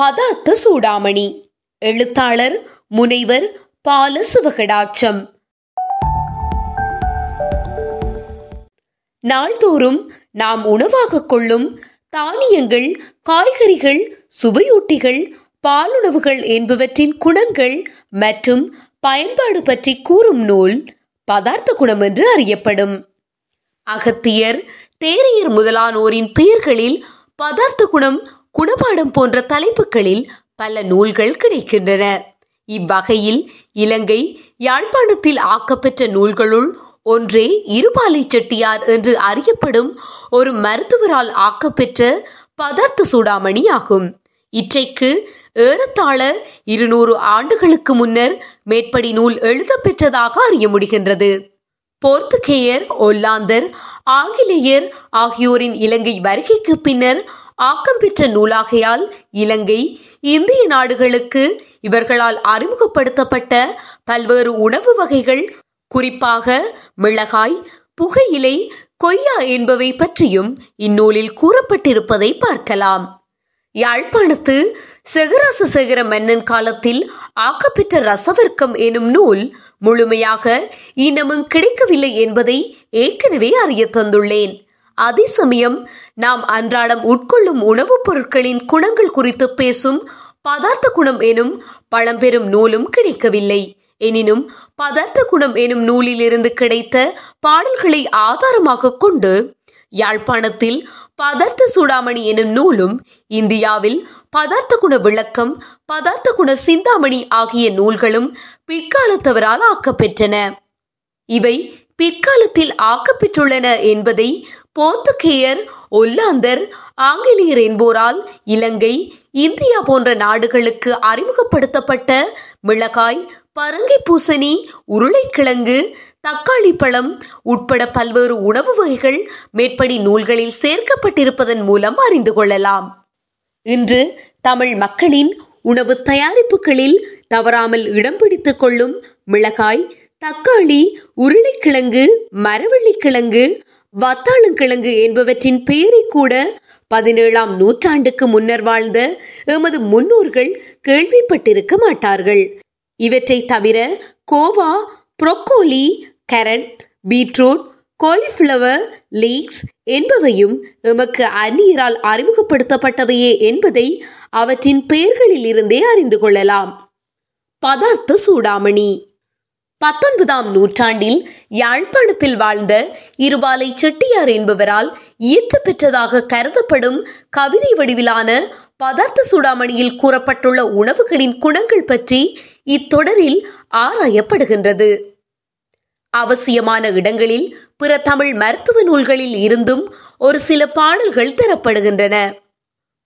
பதார்த்த சூடாமணி. எழுத்தாளர் முனைவர் பால சிவகடாட்சம். நாள்தோறும் நாம் உணவாக கொள்ளும் தானியங்கள் காய்கறிகள் சுவையூட்டிகள் பாலுணவுகள் என்பவற்றின் குணங்கள் மற்றும் பயன்பாடு பற்றி கூறும் நூல் பதார்த்த குணம் என்று அறியப்படும். அகத்தியர் தேரையர் முதலானோரின் பெயர்களில் பதார்த்த குணம் குணபாடம் போன்ற தலைப்புகளில் பல நூல்கள் கிடைக்கின்றன. இவ்வகையில் இலங்கை யாழ்ப்பாணத்தில் ஆக்கப்பெற்ற நூல்களுள் ஒன்றே இருபாலை செட்டியார் என்று அறியப்படும் ஒரு மருத்துவரால் ஆக்கப்பெற்ற பதார்த்த சூடாமணி ஆகும். இற்றைக்கு ஏறத்தாழ இருநூறு ஆண்டுகளுக்கு முன்னர் மேற்படி நூல் எழுதப்பெற்றதாக அறிய முடிகின்றது. போர்த்துகேயர் ஒல்லாந்தர் ஆங்கிலேயர் ஆகியோரின் இலங்கை வருகைக்கு பின்னர் ஆக்கம் பெற்ற நூலாகையால் இலங்கை இந்திய நாடுகளுக்கு இவர்களால் அறிமுகப்படுத்தப்பட்ட பல்வேறு உணவு வகைகள் குறிப்பாக மிளகாய் புகையிலை கொய்யா என்பவை பற்றியும் இந்நூலில் கூறப்பட்டிருப்பதை பார்க்கலாம். யாழ்ப்பாணத்து செகராச சேகர மன்னன் காலத்தில் ஆக்கப்பெற்ற ரசவர்க்கம் எனும் நூல் முழுமையாக இன்னமும் கிடைக்கவில்லை என்பதை ஏற்கனவே அறிய தந்துள்ளேன் அதே சமயம் நாம் அன்றாடம் உட்கொள்ளும் உணவுப் பொருட்களின் குணங்கள் குறித்து பேசும் பதார்த்த குணம் எனும் பழம்பெரும் நூலும் கிடைக்கவில்லை. எனினும் பதார்த்த குணம் எனும் நூலிலிருந்து கிடைத்த பாடல்களை ஆதாரமாக கொண்டு யாழ்ப்பாணத்தில் பதார்த்த சூடாமணி எனும் நூலும் இந்தியாவில் பதார்த்த குண விளக்கம் பதார்த்த குண சிந்தாமணி ஆகிய நூல்களும் பிற்காலத்தவரால் ஆக்கப்பெற்றன. இவை பிற்காலத்தில் ஆக்கப்பெற்றுள்ளன என்பதை போர்த்துகேயர் ஒல்லாந்தர் ஆங்கிலேயர் என்போரால் இலங்கை இந்தியா போன்ற நாடுகளுக்கு அறிமுகப்படுத்தப்பட்ட மிளகாய் பரங்கி பூசணி உருளைக்கிழங்கு தக்காளி பழம் உட்பட பல்வேறு உணவு வகைகள் மேற்படி நூல்களில் சேர்க்கப்பட்டிருப்பதன் மூலம் அறிந்து கொள்ளலாம். இன்று தமிழ் மக்களின் உணவு தயாரிப்புகளில் தவறாமல் இடம் பிடித்துக் கொள்ளும் மிளகாய் தக்காளி உருளைக்கிழங்கு மரவள்ளிக்கிழங்கு வத்தாளங்கிழங்கு என்பவற்றின் பெயரை கூட பதினேழாம் நூற்றாண்டுக்கு முன்னர் வாழ்ந்த எமது முன்னோர்கள் கேள்விப்பட்டிருக்க மாட்டார்கள். இவற்றை தவிர Goa broccoli carrot beetroot cauliflower leeks என்பவையும் எமக்கு அந்நியரால் அறிமுகப்படுத்தப்பட்டவையே என்பதை அவற்றின் பெயர்களில் இருந்தே அறிந்து கொள்ளலாம். பதார்த்த சூடாமணி. பத்தொன்பதாம் நூற்றாண்டில் யாழ்ப்பாணத்தில் வாழ்ந்த இருபாலை செட்டியார் என்பவரால் இயற்ற பெற்றதாக கருதப்படும் கவிதை வடிவிலான பதார்த்த சூடாமணியில் கூறப்பட்டுள்ள உணவுகளின் குணங்கள் பற்றி இத்தொடரில் ஆராயப்படுகின்றது. அவசியமான இடங்களில் பிற தமிழ் மருத்துவ நூல்களில் இருந்தும் ஒரு சில பாடல்கள் தரப்படுகின்றன.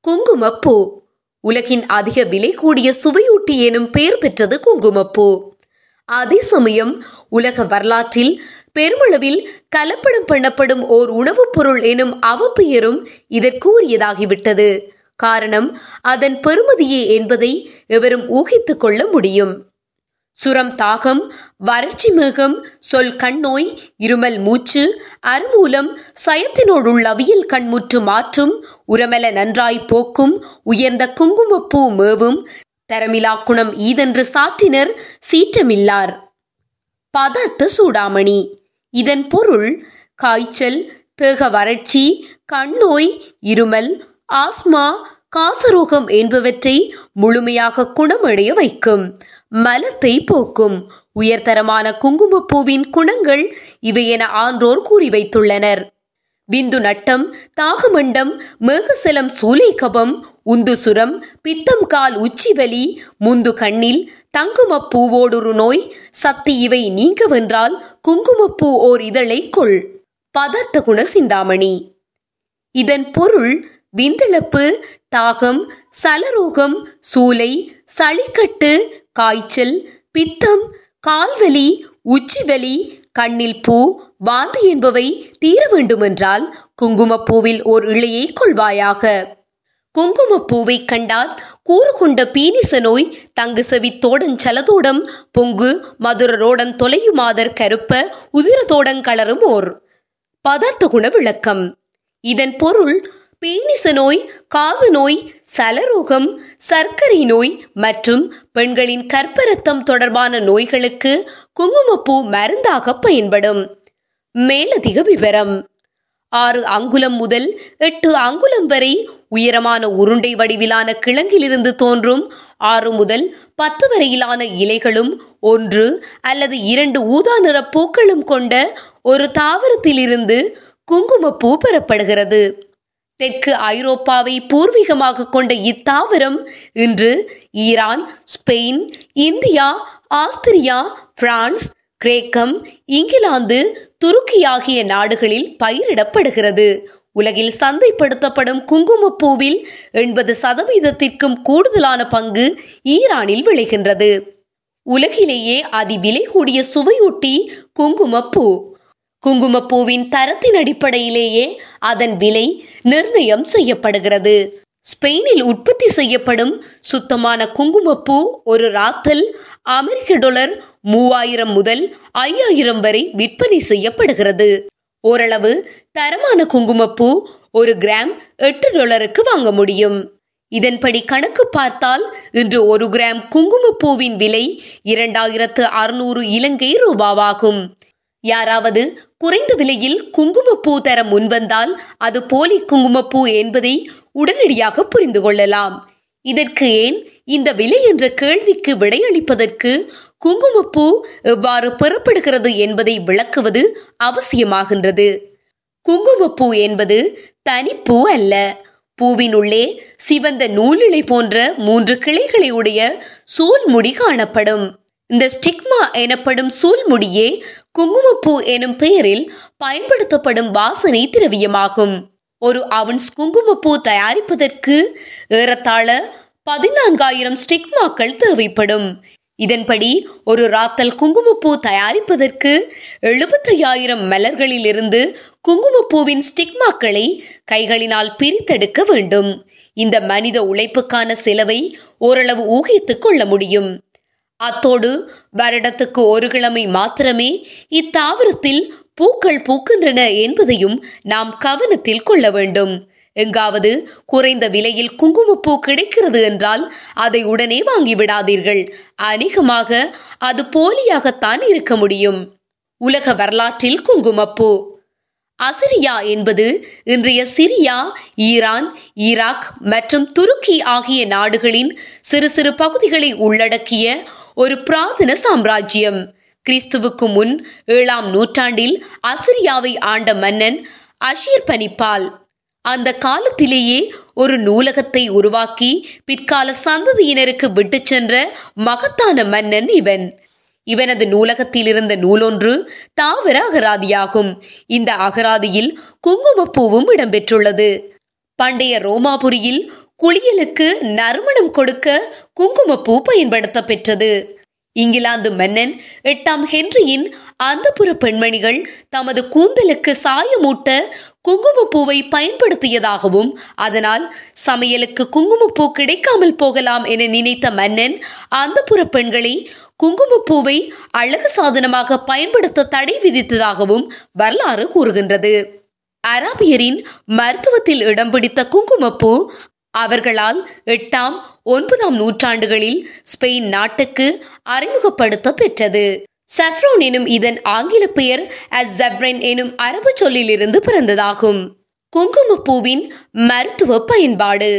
குங்குமப்பூ உலகின் அதிக விலை கூடிய சுவையூட்டி எனும் பெயர் பெற்றது குங்குமப்பூ. அதே சமயம் உலக வரலாற்றில் பெருமளவில் கலப்படம் பண்ணப்படும் ஓர் உணவுப் பொருள் எனும் அவப்பெயரும் இதற்குரியதாகிவிட்டது காரணம் அதன் பெருமதியே என்பதை எவரும் ஊகித்துக் கொள்ள முடியும். சுரம் தாகம் வறட்சி மேகம் சொல் கண்ணோய் இருமல் மூச்சு அருமூலம் சயத்தினோடுள்ள அவியல் கண்முற்று மாற்றும் உரமல நன்றாய் போக்கும் உயர்ந்த குங்குமப்பூ மேவும் தரமிலா குணம் ஈதென்று சாற்றினர் சீற்றமில்லார். பதார்த்த சூடாமணி. இதன் பொருள் காய்ச்சல் தேக வறட்சி கண்ணோய் இருமல் ஆஸ்மா காசரோகம் என்பவற்றை முழுமையாக குணமடைய வைக்கும். மலத்தை போக்கும். உயர்தரமான குங்குமப்பூவின் குணங்கள் இவை என ஆன்றோர் கூறி வைத்துள்ளனர். விந்து நட்டம் தாகமண்டம் மேகசலம் சூலைகபம் உந்துசுரம் பித்தம் கால் உச்சிவலி முந்து கண்ணில் தங்குமப்பூவோடொரு நோய் சக்தி இவை நீங்கவென்றால் குங்குமப்பூ ஓர் இதழை கொள். பதார்த்த குண சிந்தாமணி. இதன் பொருள் விந்திழப்பு தாகம் சலரோகம் சூலை சளிக்கட்டு காய்ச்சல் பித்தம் கால்வலி உச்சிவலி கண்ணில் பூ வாந்தி என்பவை தீர வேண்டுமென்றால் குங்குமப்பூவில் ஓர் இழையை கொள்வாயாக. குங்குமப்பூவை கண்டால் கூறு கொண்ட பீனிச நோய் தங்கு செவி தோடன் சலதோடம் பொங்கு மதுரரோடன் தொலையுமாதர் கருப்ப உதிரதோடன் கலரும் ஓர். பதார்த்த குண விளக்கம். இதன் பொருள் பீனிச நோய் காது நோய் சலரோகம் சர்க்கரை நோய் மற்றும் பெண்களின் கற்பரத்தம் தொடர்பான நோய்களுக்கு குங்குமப்பூ மருந்தாக பயன்படும். மேலதிக விவரம். ஆறு அங்குலம் முதல் எட்டு அங்குலம் வரை உயரமான உருண்டை வடிவிலான கிழங்கிலிருந்து தோன்றும் ஆறு முதல் பத்து வரையிலான இலைகளும் ஒன்று அல்லது இரண்டு ஊதா நிற பூக்களும் கொண்ட ஒரு தாவரத்திலிருந்து குங்குமப்பூ பெறப்படுகிறது. தெற்கு ஐரோப்பாவை பூர்வீகமாக கொண்ட இத்தாவரம் இன்று Iran Spain India Austria France கிரேக்கம் இங்கிலாந்து துருக்கி ஆகிய நாடுகளில் பயிரிடப்படுகிறது. உலகில் சந்தைப்படுத்தப்படும் குங்குமப்பூவில் எண்பது சதவீதத்திற்கும் கூடுதலான பங்கு ஈரானில் விளைகின்றது. உலகிலேயே அதிவிலை கூடிய சுவையூட்டி குங்குமப்பூ. குங்குமப்பூவின் தரத்தின் அடிப்படையிலேயே அதன் விலை நிர்ணயம் செய்யப்படுகிறது. ஸ்பெயினில் உற்பத்தி செய்யப்படும் சுத்தமான குங்குமப்பூ ஒரு ராத்தல் அமெரிக்க டாலர் மூவாயிரம் முதல் ஐயாயிரம் வரை விற்பனை செய்யப்படுகிறது. ஓரளவு தரமான குங்குமப்பூ ஒரு கிராம் எட்டு டாலருக்கு வாங்க முடியும். இதன்படி கணக்கு பார்த்தால் இன்று ஒரு கிராம் குங்குமப்பூவின் விலை இரண்டாயிரத்து அறுநூறு இலங்கை ரூபாவாகும். யாராவது குறைந்த விலையில் குங்குமப்பூ தர முன்வந்தால் அது போலி குங்குமப்பூ என்பதை உடனடியாக புரிந்து கொள்ளலாம். இதற்கு ஏன் இந்த விலை என்ற கேள்விக்கு விடையளிப்பதற்கு குங்குமப்பூ எவ்வாறு பெறப்படுகிறது என்பதை விளக்குவது அவசியமாகின்றது. குங்குமப்பூ என்பது தனிப்பூ அல்ல. பூவின் உள்ளே சிவந்த நூலிழை போன்ற மூன்று கிளைகளை உடைய சூல்முடி காணப்படும். இந்த ஸ்டிக்மா எனப்படும் சூல்முடியே குங்குமப்பூ எனும் பெயரில் பயன்படுத்தப்படும் வாசனை திரவியமாகும். ஒரு அவுன்ஸ் குங்குமப்பூ தயாரிப்பதற்கு ஏறத்தாழ பதினான்காயிரம் ஸ்டிக்மாக்கள் தேவைப்படும். இதன்படி ஒரு ராத்தல் குங்குமப்பூ தயாரிப்பதற்கு எழுபத்தையாயிரம் மலர்களிலிருந்து குங்குமப்பூவின் ஸ்டிக்மாக்களை கைகளினால் பிரித்தெடுக்க வேண்டும். இந்த மனித உழைப்புக்கான செலவை ஓரளவு ஊகித்துக் கொள்ள முடியும். அத்தோடு வருடத்துக்கு ஒரு கிழமை மாத்திரமே இத்தாவரத்தில் பூக்கள் பூக்கின்றன என்பதையும் நாம் கவனத்தில் கொள்ள வேண்டும். எங்காவது குறைந்த விலையில் குங்குமப்பூ கிடைக்கிறது என்றால் அதை உடனே வாங்கிவிடாதீர்கள் அநேகமாக அது போலியாகத்தான் இருக்க முடியும். உலக வரலாற்றில் குங்குமப்பூ. அசிரியா என்பது இன்றைய சிரியா ஈரான் ஈராக் மற்றும் துருக்கி ஆகிய நாடுகளின் சிறு சிறு பகுதிகளை உள்ளடக்கிய ஒரு பிராதன சாம்ராஜ்யம். கிறிஸ்துவுக்கு முன் ஏழாம் நூற்றாண்டில் அசிரியாவை ஆண்ட மன்னன் அஷீர் பனிப்பால் அந்த காலத்திலேயே ஒரு நூலகத்தை உருவாக்கி பிற்கால சந்ததியினருக்கு விட்டு சென்ற மகத்தான மன்னன் இவன். இவனது நூலகத்தில் இருந்த நூலொன்று தாவர அகராதியாகும். இந்த அகராதியில் குங்குமப்பூவும் இடம்பெற்றுள்ளது. பண்டைய ரோமாபுரியில் குளியலுக்கு நறுமணம் கொடுக்க குங்குமப்பூ பயன்படுத்த பெற்றது இங்கிலாந்து மன்னன் எட்டாம் ஹென்ரியின் அந்தப்புற பெண்மணிகள் தமது கூந்தலுக்கு சாயமூட்ட குங்குமப்பூவை பயன்படுத்தியதாகவும் அதனால் சமையலுக்கு குங்குமப்பூ கிடைக்காமல் போகலாம் என நினைத்த மன்னன் அந்தப்புற பெண்களை குங்குமப்பூவை அழகு சாதனமாக பயன்படுத்த தடை விதித்ததாகவும் வரலாறு கூறுகின்றது. அராபியரின் மருத்துவத்தில் இடம் பிடித்த குங்குமப்பூ அவர்களால் எட்டாம் ஒன்பதாம் நூற்றாண்டுகளில் ஸ்பெயின் நாட்டுக்கு அறிமுகப்படுத்த பெற்றது. சஃப்ரோன் எனும் இதன் ஆங்கில பெயர் அசப்ரன் எனும் அரபு சொல்லிலிருந்து பிறந்ததாகும். குங்குமப்பூவின் மருத்துவ பயன்பாடு.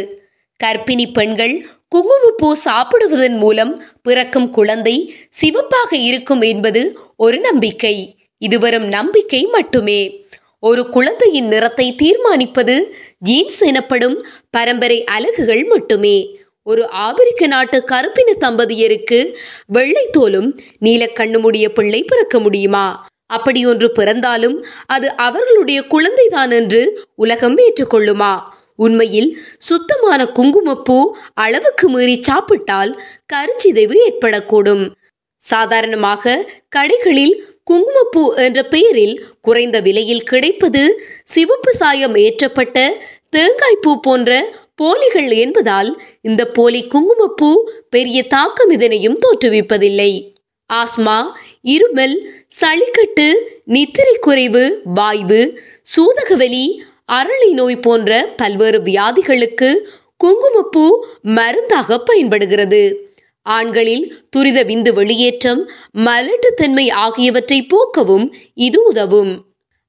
கர்ப்பிணி பெண்கள் குங்குமப்பூ சாப்பிடுவதன் மூலம் பிறக்கும் குழந்தை சிவப்பாக இருக்கும் என்பது ஒரு நம்பிக்கை. இது வெறும் நம்பிக்கை மட்டுமே. ஒரு குழந்தையின் நிறத்தை தீர்மானிப்பது ஜீன்ஸ் எனப்படும் பரம்பரை அலகுகள் மட்டுமே. ஒரு ஆபிரிக்க நாட்டு கருப்பின தம்பதியருக்கு வெள்ளை தோலும் நீலக்கண்ணுமுடைய பிள்ளை பிறக்க முடியுமா? அப்படி ஒன்று பிறந்தாலும் அது அவர்களுடைய குழந்தைதான் என்று உலகம் ஏற்றுக்கொள்ளுமா? உண்மையில் சுத்தமான குங்குமப்பூ அளவுக்கு மீறி சாப்பிட்டால் கருச்சிதைவு ஏற்படக்கூடும். சாதாரணமாக கடைகளில் குங்குமப்பூ என்ற பெயரில் குறைந்த விலையில் கிடைப்பது சிவப்பு சாயம் ஏற்றப்பட்ட தேங்காய் பூ போன்ற போலிகள் என்பதால் இந்த போலி குங்குமப்பூ பெரிய தாக்கம் இதனையும் தோற்றுவிப்பதில்லை. ஆஸ்மா இருமல் சளிக்கட்டு நித்திரை குறைவு வாய்வு சூதகவலி அரளி நோய் போன்ற பல்வேறு வியாதிகளுக்கு குங்குமப்பூ மருந்தாக பயன்படுகிறது. ஆண்களில் துரித விந்து வெளியேற்றம் மலட்டுத்தன்மை ஆகியவற்றை போக்கவும் இது உதவும்.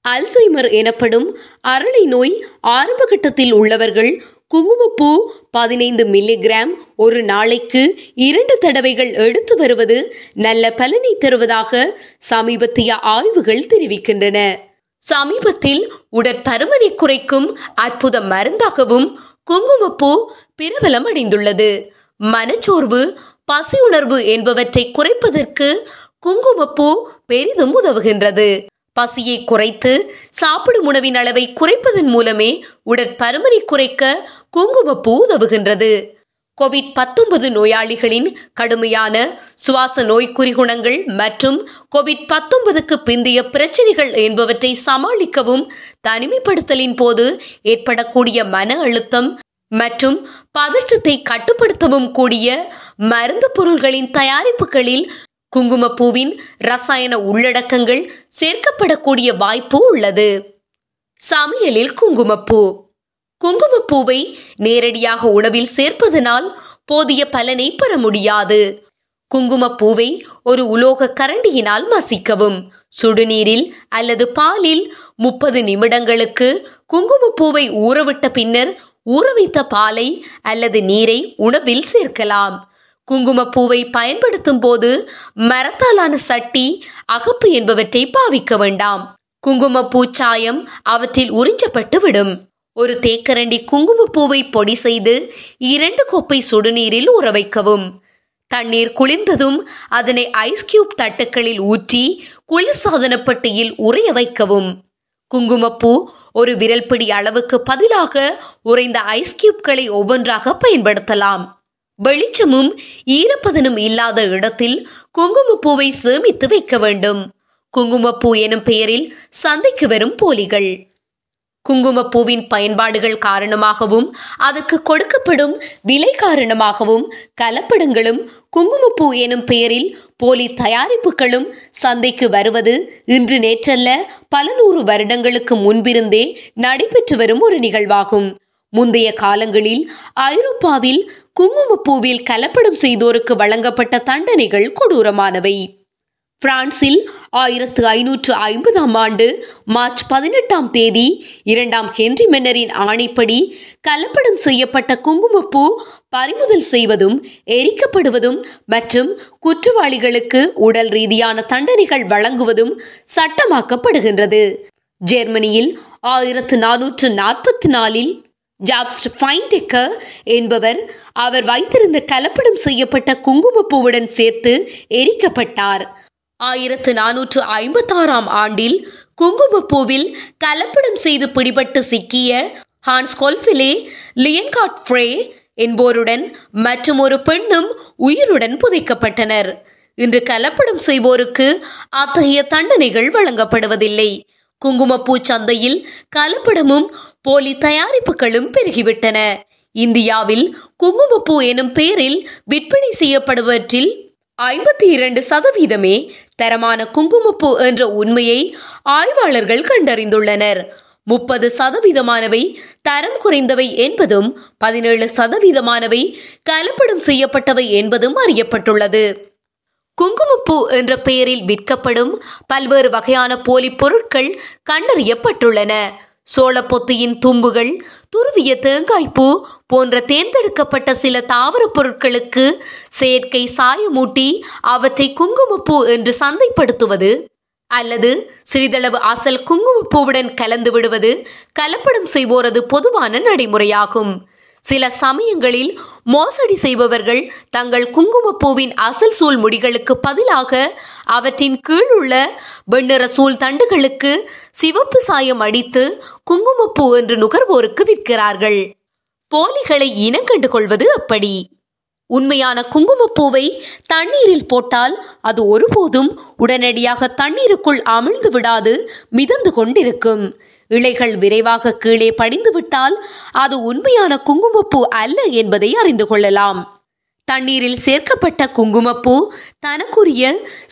அல்சைமர் எனப்படும் அரளி நோய் ஆரம்ப கட்டத்தில் உள்ளவர்கள் குங்குமப்பூ பதினைந்து மில்லிகிராம் ஒரு நாளைக்கு இரண்டு தடவைகள் எடுத்து வருவது நல்ல பலனை தருவதாக சமீபத்திய ஆய்வுகள் தெரிவிக்கின்றன. சமீபத்தில் உடற்பருமனை குறைக்கும் அற்புத மருந்தாகவும் குங்குமப்பூ பிரபலம் அடைந்துள்ளது மனச்சோர்வு பசியுணர்வு என்பவற்றை குறைப்பதற்கு குங்குமப்பூ பெரிதும் உதவுகின்றது. பசியை குறைத்து சாப்பிடும் உணவின் அளவை குறைப்பதன் மூலமே உடற்பருமனை குறைக்க குங்குமப்பூ உதவுகின்றது. கோவிட் பத்தொன்பது நோயாளிகளின் கடுமையான சுவாச நோய் குறிகுணங்கள் மற்றும் கோவிட் பத்தொன்பதுக்கு பிந்தைய பிரச்சனைகள் என்பவற்றை சமாளிக்கவும் தனிமைப்படுத்தலின் போது ஏற்படக்கூடிய மன அழுத்தம் மற்றும் பதற்றத்தை கட்டுப்படுத்தவும் கூடிய மருந்து பொருள்களின் தயாரிப்புகளில் குங்குமப்பூவின் ரசாயன உள்ளடக்கங்கள் சேர்க்கப்படக்கூடிய வாய்ப்பு உள்ளது. சமையலில் குங்குமப்பூ. குங்குமப்பூவை நேரடியாக உணவில் சேர்ப்பதனால் போதிய பலனை பெற முடியாது. குங்குமப்பூவை ஒரு உலோக கரண்டியினால் மசிக்கவும். சுடுநீரில் அல்லது பாலில் முப்பது நிமிடங்களுக்கு குங்குமப்பூவை ஊறவிட்ட பின்னர் ஊறவைத்த பாலை அல்லது நீரை உணவில் சேர்க்கலாம். குங்குமப்பூவை பயன்படுத்தும் போது மரத்தாலான சட்டி அகப்பு என்பவற்றை பாவிக்க வேண்டாம். குங்குமப்பூ சாயம் அவற்றில் உறிஞ்சப்பட்டு விடும். ஒரு தேக்கரண்டி குங்குமப்பூவை பொடி செய்து இரண்டு கோப்பை சுடுநீரில் ஊற வைக்கவும். தண்ணீர் குளிர்ந்ததும் அதனை ஐஸ் கியூப் தட்டுக்களில் ஊற்றி குளிர்சாதன பெட்டியில் உறைய வைக்கவும். குங்குமப்பூ ஒரு விரல்பிடி அளவுக்கு பதிலாக உறைந்த ஐஸ் கியூப்களை ஒவ்வொன்றாக பயன்படுத்தலாம். வெளிச்சமும் ஈரப்பதனும் இல்லாத இடத்தில் குங்குமப்பூவை சேமித்து வைக்க வேண்டும். குங்குமப்பூ எனும் பெயரில் சந்தைக்கு வரும் போலிகள். குங்குமப்பூவின் பயன்பாடுகள் காரணமாகவும் அதற்கு கொடுக்கப்படும் விலை காரணமாகவும் கலப்படங்களும் குங்குமப்பூ எனும் பெயரில் போலி தயாரிப்புகளும் சந்தைக்கு வருவது இன்று நேற்றல்ல பல நூறு வருடங்களுக்கு முன்பிருந்தே நடைபெற்று வரும் ஒரு நிகழ்வாகும். முந்தைய காலங்களில் ஐரோப்பாவில் குங்குமப்பூவில் கலப்படம் செய்தோருக்கு வழங்கப்பட்ட தண்டனைகள் கொடூரமானவை. பிரான்சில் ஆயிரத்து ஐநூற்று ஐம்பதாம் ஆண்டு மார்ச் பதினெட்டாம் தேதி இரண்டாம் ஹென்றி மென்னரின் ஆணைப்படி கலப்படம் செய்யப்பட்ட குங்குமப்பூ பறிமுதல் செய்வதும் எரிக்கப்படுவதும் மற்றும் குற்றவாளிகளுக்கு உடல் ரீதியான தண்டனைகள் வழங்குவதும் சட்டமாக்கப்படுகின்றது. ஜெர்மனியில் ஆயிரத்து நானூற்று நாற்பத்தி நாலில் ஜாப்ஸ்ட் ஃபைன்டெக்கர் என்பவர் அவர் வைத்திருந்த கலப்படம் செய்யப்பட்ட குங்குமப்பூவுடன் சேர்த்து எரிக்கப்பட்டார். ஆயிரத்து நானூற்று ஐம்பத்தாறாம் ஆண்டில் குங்குமப்பூவில் கலப்படம் செய்து பிடிபட்டு சிக்கிய ஹான்ஸ் கோல்ஃபிலே லியன்காட் ஃப்ரே என்போருடன் மற்றும் ஒரு பெண்ணும் உயிருடன் புதைக்கப்பட்டனர். இன்று கலப்படம் செய்வோருக்கு அத்தகைய தண்டனைகள் வழங்கப்படுவதில்லை. குங்குமப்பூ சந்தையில் கலப்படமும் போலி தயாரிப்புகளும் பெருகிவிட்டன. இந்தியாவில் குங்குமப்பூ எனும் பெயரில் விற்பனை செய்யப்படுவற்றில் ஐம்பத்தி இரண்டு சதவீதமே தரமான குங்குமப்பூ என்ற உண்மையை ஆய்வாளர்கள் கண்டறிந்துள்ளனர். முப்பது சதவீதமானவை தரம் குறைந்தவை என்பதும் பதினேழு சதவீதமானவை கலப்படம் செய்யப்பட்டவை என்பதும் அறியப்பட்டுள்ளது. குங்குமப்பூ என்ற பெயரில் விற்கப்படும் பல்வேறு வகையான போலி பொருட்கள் கண்டறியப்பட்டுள்ளன. சோளப்பொத்தியின் தும்புகள் துருவிய தேங்காய்ப்பூ போன்ற தேர்ந்தெடுக்கப்பட்ட சில தாவரப் பொருட்களுக்கு செயற்கை சாயமூட்டி அவற்றை குங்குமப்பூ என்று சந்தைப்படுத்துவது அல்லது சிறிதளவு அசல் குங்குமப்பூவுடன் கலந்து விடுவது கலப்படம் செய்வோரது பொதுவான நடைமுறையாகும். சில சமயங்களில் மோசடி செய்பவர்கள் தங்கள் குங்குமப்பூவின் அசல் சூல் முடிகளுக்கு பதிலாக அவற்றின் கீழ் உள்ள வெண்ணிற சூல் தண்டுகளுக்கு சிவப்பு சாயம் அடித்து குங்குமப்பூ என்று நுகர்வோருக்கு விற்கிறார்கள். போலிகளை இனங்கண்டு கொள்வது அப்படி. உண்மையான குங்குமப்பூவை தண்ணீரில் போட்டால் அது ஒருபோதும் உடனடியாக தண்ணீருக்குள் அமிழ்ந்து விடாது மிதந்து கொண்டிருக்கும். இலைகள் விரைவாக கீழே படிந்துவிட்டால் அது உண்மையான குங்குமப்பூ அல்ல என்பதை அறிந்து கொள்ளலாம். தண்ணீரில் சேர்க்கப்பட்ட குங்குமப்பூ தனக்குரிய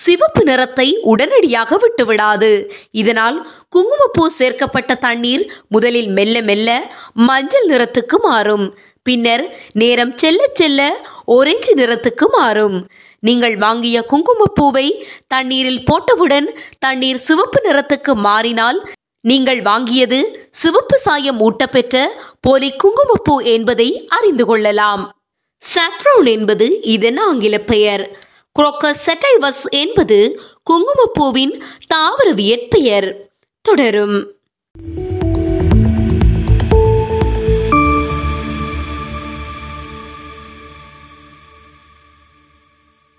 சிவப்பு நிறத்தை உடனடியாக விட்டுவிடாது. இதனால் குங்குமப்பூ சேர்க்கப்பட்ட தண்ணீர் முதலில் மெல்ல மெல்ல மஞ்சள் நிறத்துக்கு மாறும். பின்னர் நேரம் செல்ல செல்ல ஒரேஞ்சு நிறத்துக்கு மாறும். நீங்கள் வாங்கிய குங்குமப்பூவை தண்ணீரில் போட்டவுடன் தண்ணீர் சிவப்பு நிறத்துக்கு மாறினால் நீங்கள் வாங்கியது சிவப்பு சாயம் ஊட்டப்பெற்ற போலி குங்குமப்பூ என்பதை அறிந்து கொள்ளலாம். சாஃப்ரோன் என்பது இதன் ஆங்கில பெயர். குரோக்கஸ் செட்டைவஸ் என்பது குங்குமப்பூவின் தாவரவியற் பெயர் தொடரும்.